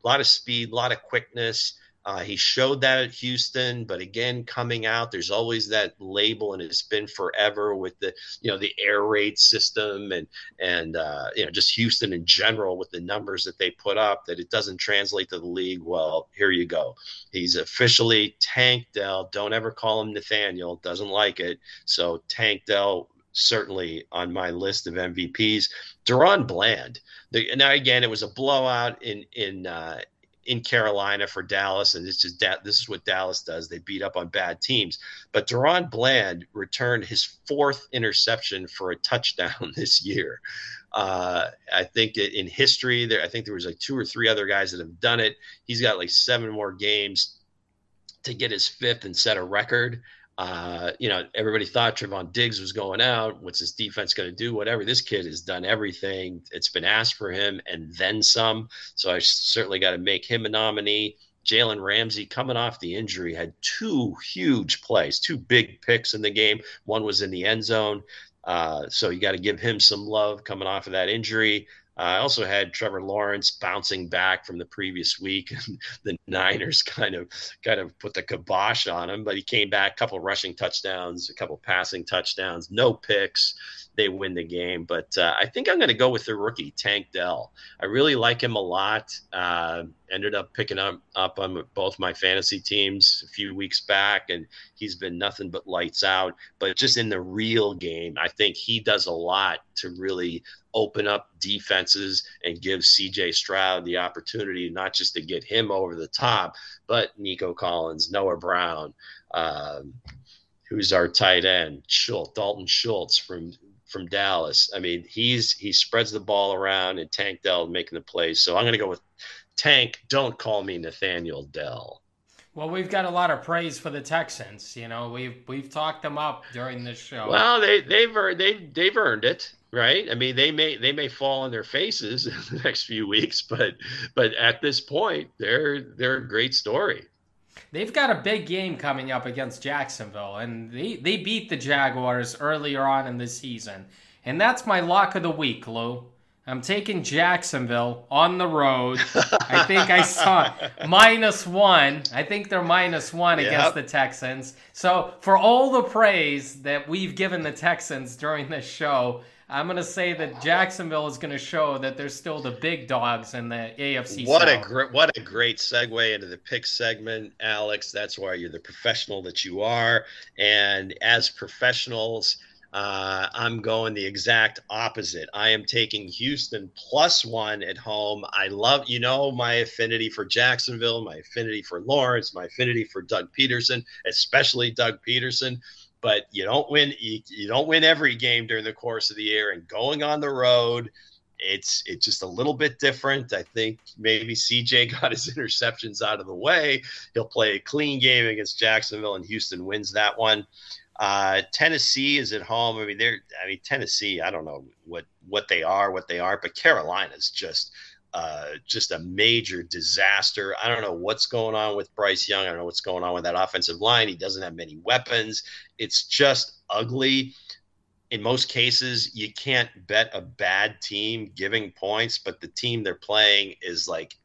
A lot of speed, a lot of quickness. Uh, he showed that at Houston, but again, coming out, there's always that label, and it's been forever with the you know the air raid system and and uh, you know just Houston in general with the numbers that they put up that it doesn't translate to the league. Well, here you go. He's officially Tank Dell. Don't ever call him Nathaniel. Doesn't like it. So Tank Dell certainly on my list of MVPs. DaRon Bland. The, now again, it was a blowout in in uh, in Carolina for Dallas, and it's just that this is what Dallas does. They beat up on bad teams. But DaRon Bland returned his fourth interception for a touchdown this year. Uh, I think in history, there I think there was like two or three other guys that have done it. He's got like seven more games to get his fifth and set a record. Uh, you know, everybody thought Trevon Diggs was going out. What's his defense going to do? Whatever. This kid has done everything. It's been asked for him and then some. So I certainly got to make him a nominee. Jalen Ramsey, coming off the injury, had two huge plays, two big picks in the game. One was in the end zone. Uh, so you got to give him some love coming off of that injury. I also had Trevor Lawrence bouncing back from the previous week, and the Niners kind of kind of put the kibosh on him. But he came back, a couple rushing touchdowns, a couple passing touchdowns, no picks they win the game. But uh, I think I'm going to go with the rookie Tank Dell. I really like him a lot. Uh, ended up picking up up on both my fantasy teams a few weeks back, and he's been nothing but lights out. But just in the real game, I think he does a lot to really open up defenses and give CJ Stroud the opportunity not just to get him over the top, but Nico Collins, Noah Brown. Um, who's our tight end? Schultz, Dalton Schultz from from Dallas. I mean, he's he spreads the ball around and Tank Dell making the plays. So I'm going to go with Tank. Don't call me Nathaniel Dell. Well, we've got a lot of praise for the Texans. You know, we've we've talked them up during this show. Well, they they've earned, they they've earned it, right? I mean, they may they may fall on their faces in the next few weeks, but but at this point, they're they're a great story. They've got a big game coming up against Jacksonville, and they, they beat the Jaguars earlier on in the season. And that's my lock of the week, Lou. I'm taking Jacksonville on the road. I think I saw minus one. I think they're minus one yep. against the Texans. So, for all the praise that we've given the Texans during this show, I'm going to say that Jacksonville is going to show that they're still the big dogs in the AFC. What South. a great what a great segue into the pick segment, Alex. That's why you're the professional that you are, and as professionals. Uh, I'm going the exact opposite. I am taking Houston plus one at home. I love, you know, my affinity for Jacksonville, my affinity for Lawrence, my affinity for Doug Pederson, especially Doug Pederson but you don't win you, you don't win every game during the course of the year and going on the road it's it's just a little bit different. I think maybe CJ got his interceptions out of the way. He'll play a clean game against Jacksonville, and Houston wins that one. Uh, Tennessee is at home. I mean, they're I mean Tennessee. I don't know what what they are, what they aren't, but Carolina's just uh, just a major disaster. I don't know what's going on with Bryce Young. I don't know what's going on with that offensive line. He doesn't have many weapons. It's just ugly. In most cases, you can't bet a bad team giving points, but the team they're playing is like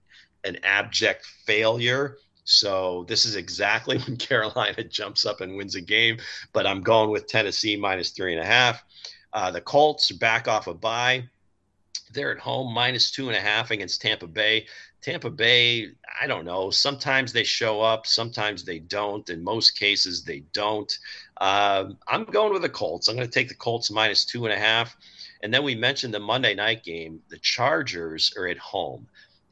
an abject failure. So this is exactly when Carolina jumps up and wins a game. But I'm going with Tennessee minus three and a half. Uh, the Colts back off a bye they're at home minus two and a half against Tampa Bay. Tampa Bay, I don't know. Sometimes they show up, sometimes they don't. In most cases, they don't. Uh, I'm going with the Colts. I'm going to take the Colts minus two and a half. And then we mentioned the Monday night game. The Chargers are at home.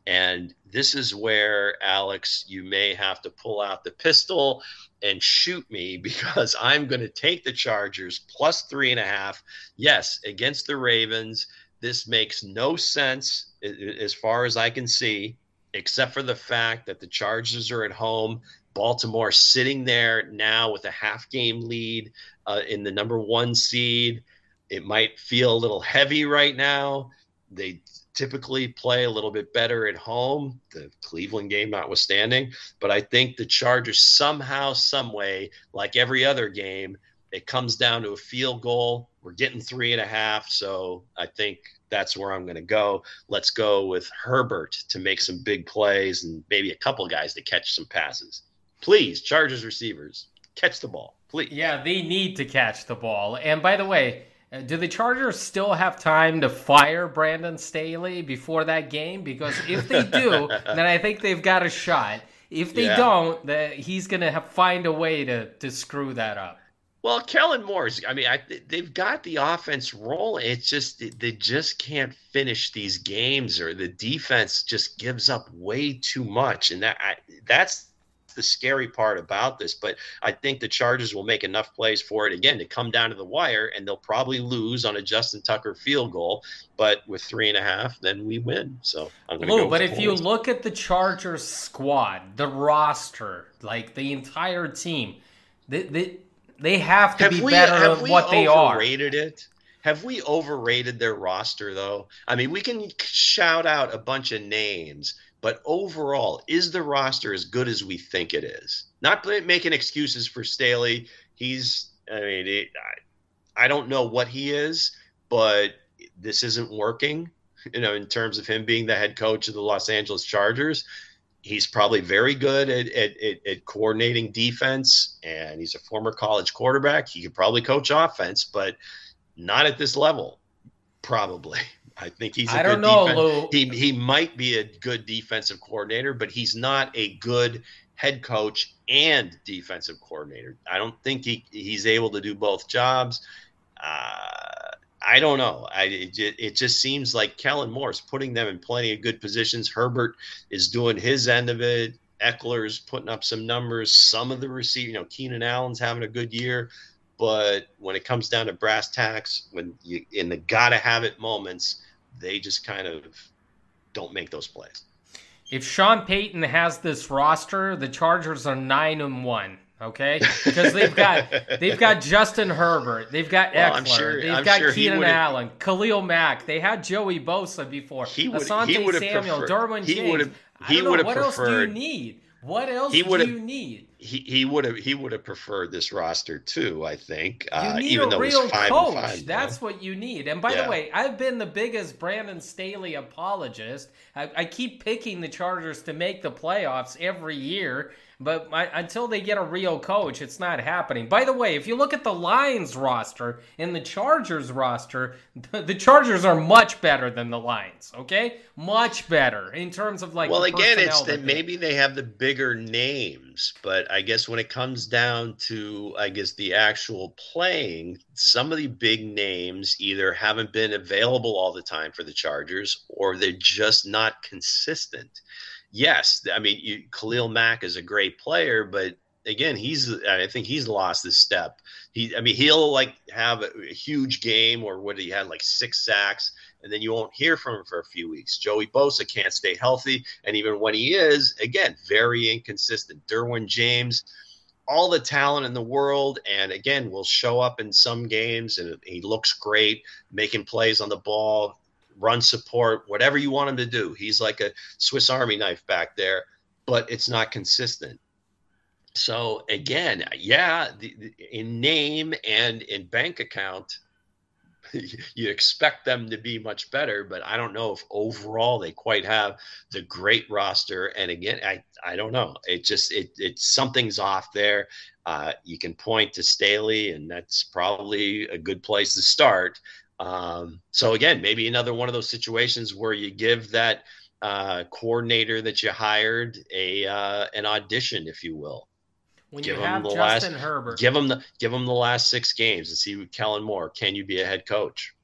And this is where, Alex, you may have to pull out the pistol and shoot me because I'm going to take the Chargers plus three and a half. Yes, against the Ravens. This makes no sense as far as I can see, except for the fact that the Chargers are at home. Baltimore sitting there now with a half game lead uh, in the number one seed. It might feel a little heavy right now. They typically play a little bit better at home, the Cleveland game notwithstanding. But I think the Chargers somehow, some way, like every other game, it comes down to a field goal. We're getting three and a half, so I think that's where I'm going to go. Let's go with Herbert to make some big plays and maybe a couple guys to catch some passes. Please, Chargers receivers, catch the ball, please. Yeah, they need to catch the ball. And by the way, uh, do the Chargers still have time to fire Brandon Staley before that game? Because if they do, then I think they've got a shot. If they yeah. don't, the, he's going to find a way to, to screw that up. Well, Kellen Moore's. I mean, I, they've got the offense rolling. It's just they just can't finish these games, or the defense just gives up way too much, and that I, that's the scary part about this. But I think the Chargers will make enough plays for it again to come down to the wire, and they'll probably lose on a Justin Tucker field goal. But with three and a half, then we win. So I'm going to go. But if you look at the Chargers squad, the roster, like the entire team, they they, they have to have be we, better than what they are. Overrated it. Have we overrated their roster though? I mean, we can shout out a bunch of names, but overall, is the roster as good as we think it is? Not making excuses for Staley. He's, I mean, it, I, I don't know what he is, but this isn't working, you know, in terms of him being the head coach of the Los Angeles Chargers. He's probably very good at, at, at, at coordinating defense, and he's a former college quarterback. He could probably coach offense, but not at this level, probably. I think he's. I don't know, Lou. He he might be a good defensive coordinator, but he's not a good head coach and defensive coordinator. I don't think he he's able to do both jobs. Uh, I don't know. I it, it just seems like Kellen Moore's putting them in plenty of good positions. Herbert is doing his end of it. Ekeler's putting up some numbers. Some of the receiver, you know, Keenan Allen's having a good year. But when it comes down to brass tacks, when you in the gotta have it moments, they just kind of don't make those plays. If Sean Payton has this roster, the Chargers are nine and one. Okay, because they've got they've got Justin Herbert, they've got well, sure, they've I'm got sure Keenan Allen, Khalil Mack. They had Joey Bosa before. He would, Asante he Samuel, preferred, Derwin James. He would have. He would have What preferred, else do you need? What else do you need? He he would have he would have preferred this roster too. I think. You uh, need even a real coach. Five, That's what you need. And by yeah. the way, I've been the biggest Brandon Staley apologist. I, I keep picking the Chargers to make the playoffs every year. But I, until they get a real coach, it's not happening. By the way, if you look at the Lions roster and the Chargers roster, the, the Chargers are much better than the Lions. Okay, much better in terms of like. Well, again, it's that maybe they have the bigger names, but I guess when it comes down to, I guess the actual playing, some of the big names either haven't been available all the time for the Chargers, or they're just not consistent yes, I mean, you, Khalil Mack is a great player, but again, he's I think he's lost this step. He, I mean, he'll like have a, a huge game or what he had like six sacks, and then you won't hear from him for a few weeks. Joey Bosa can't stay healthy, and even when he is, again, very inconsistent. Derwin James. All the talent in the world, and again, will show up in some games, and he looks great, making plays on the ball, run support, whatever you want him to do. He's like a Swiss Army knife back there, but it's not consistent. So again, yeah, the, the, in name and in bank account, you expect them to be much better, but I don't know if overall they quite have the great roster. And again, I, I don't know. It just it it's something's off there. Uh, you can point to Staley, and that's probably a good place to start. Um, so again, maybe another one of those situations where you give that uh, coordinator that you hired a uh, an audition, if you will. When give you have the Justin last, Herbert, give him the give him the last six games and see Kellen Moore. Can you be a head coach?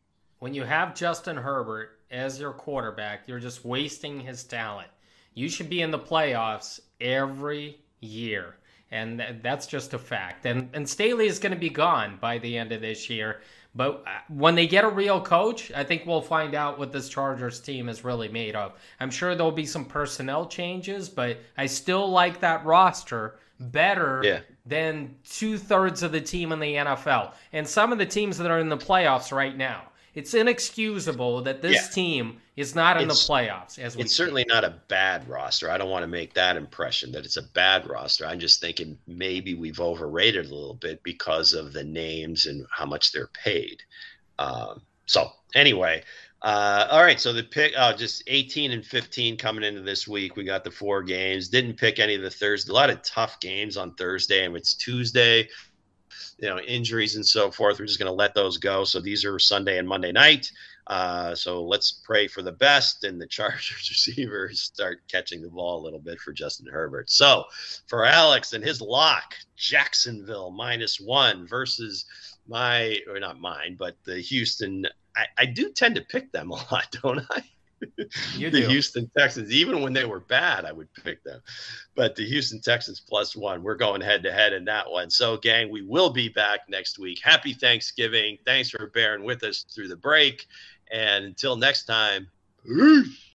When you have Justin Herbert as your quarterback, you're just wasting his talent. You should be in the playoffs every year, and that's just a fact. And and Staley is going to be gone by the end of this year. But uh, when they get a real coach, I think we'll find out what this Chargers team is really made of. I'm sure there'll be some personnel changes, but I still like that roster better yeah. than two thirds of the team in the NFL and some of the teams that are in the playoffs right now. it's inexcusable that this yeah. team is not in it's, the playoffs. As it's certainly not a bad roster. I don't want to make that impression that it's a bad roster. I'm just thinking maybe we've overrated a little bit because of the names and how much they're paid. Um, so anyway, uh, all right. So the pick, oh, just 18 and 15 coming into this week. We got the four games. Didn't pick any of the Thursday. A lot of tough games on Thursday, and it's Tuesday. You know, injuries and so forth. We're just going to let those go. So these are Sunday and Monday night. Uh, so let's pray for the best and the Chargers receivers start catching the ball a little bit for Justin Herbert. So for Alex and his lock, Jacksonville minus one versus my or not mine, but the Houston. I, I do tend to pick them a lot, don't I? You the do. Houston Texans, even when they were bad, I would pick them. But the Houston Texans plus one, we're going head to head in that one. So, gang, we will be back next week. Happy Thanksgiving. Thanks for bearing with us through the break. And until next time, peace.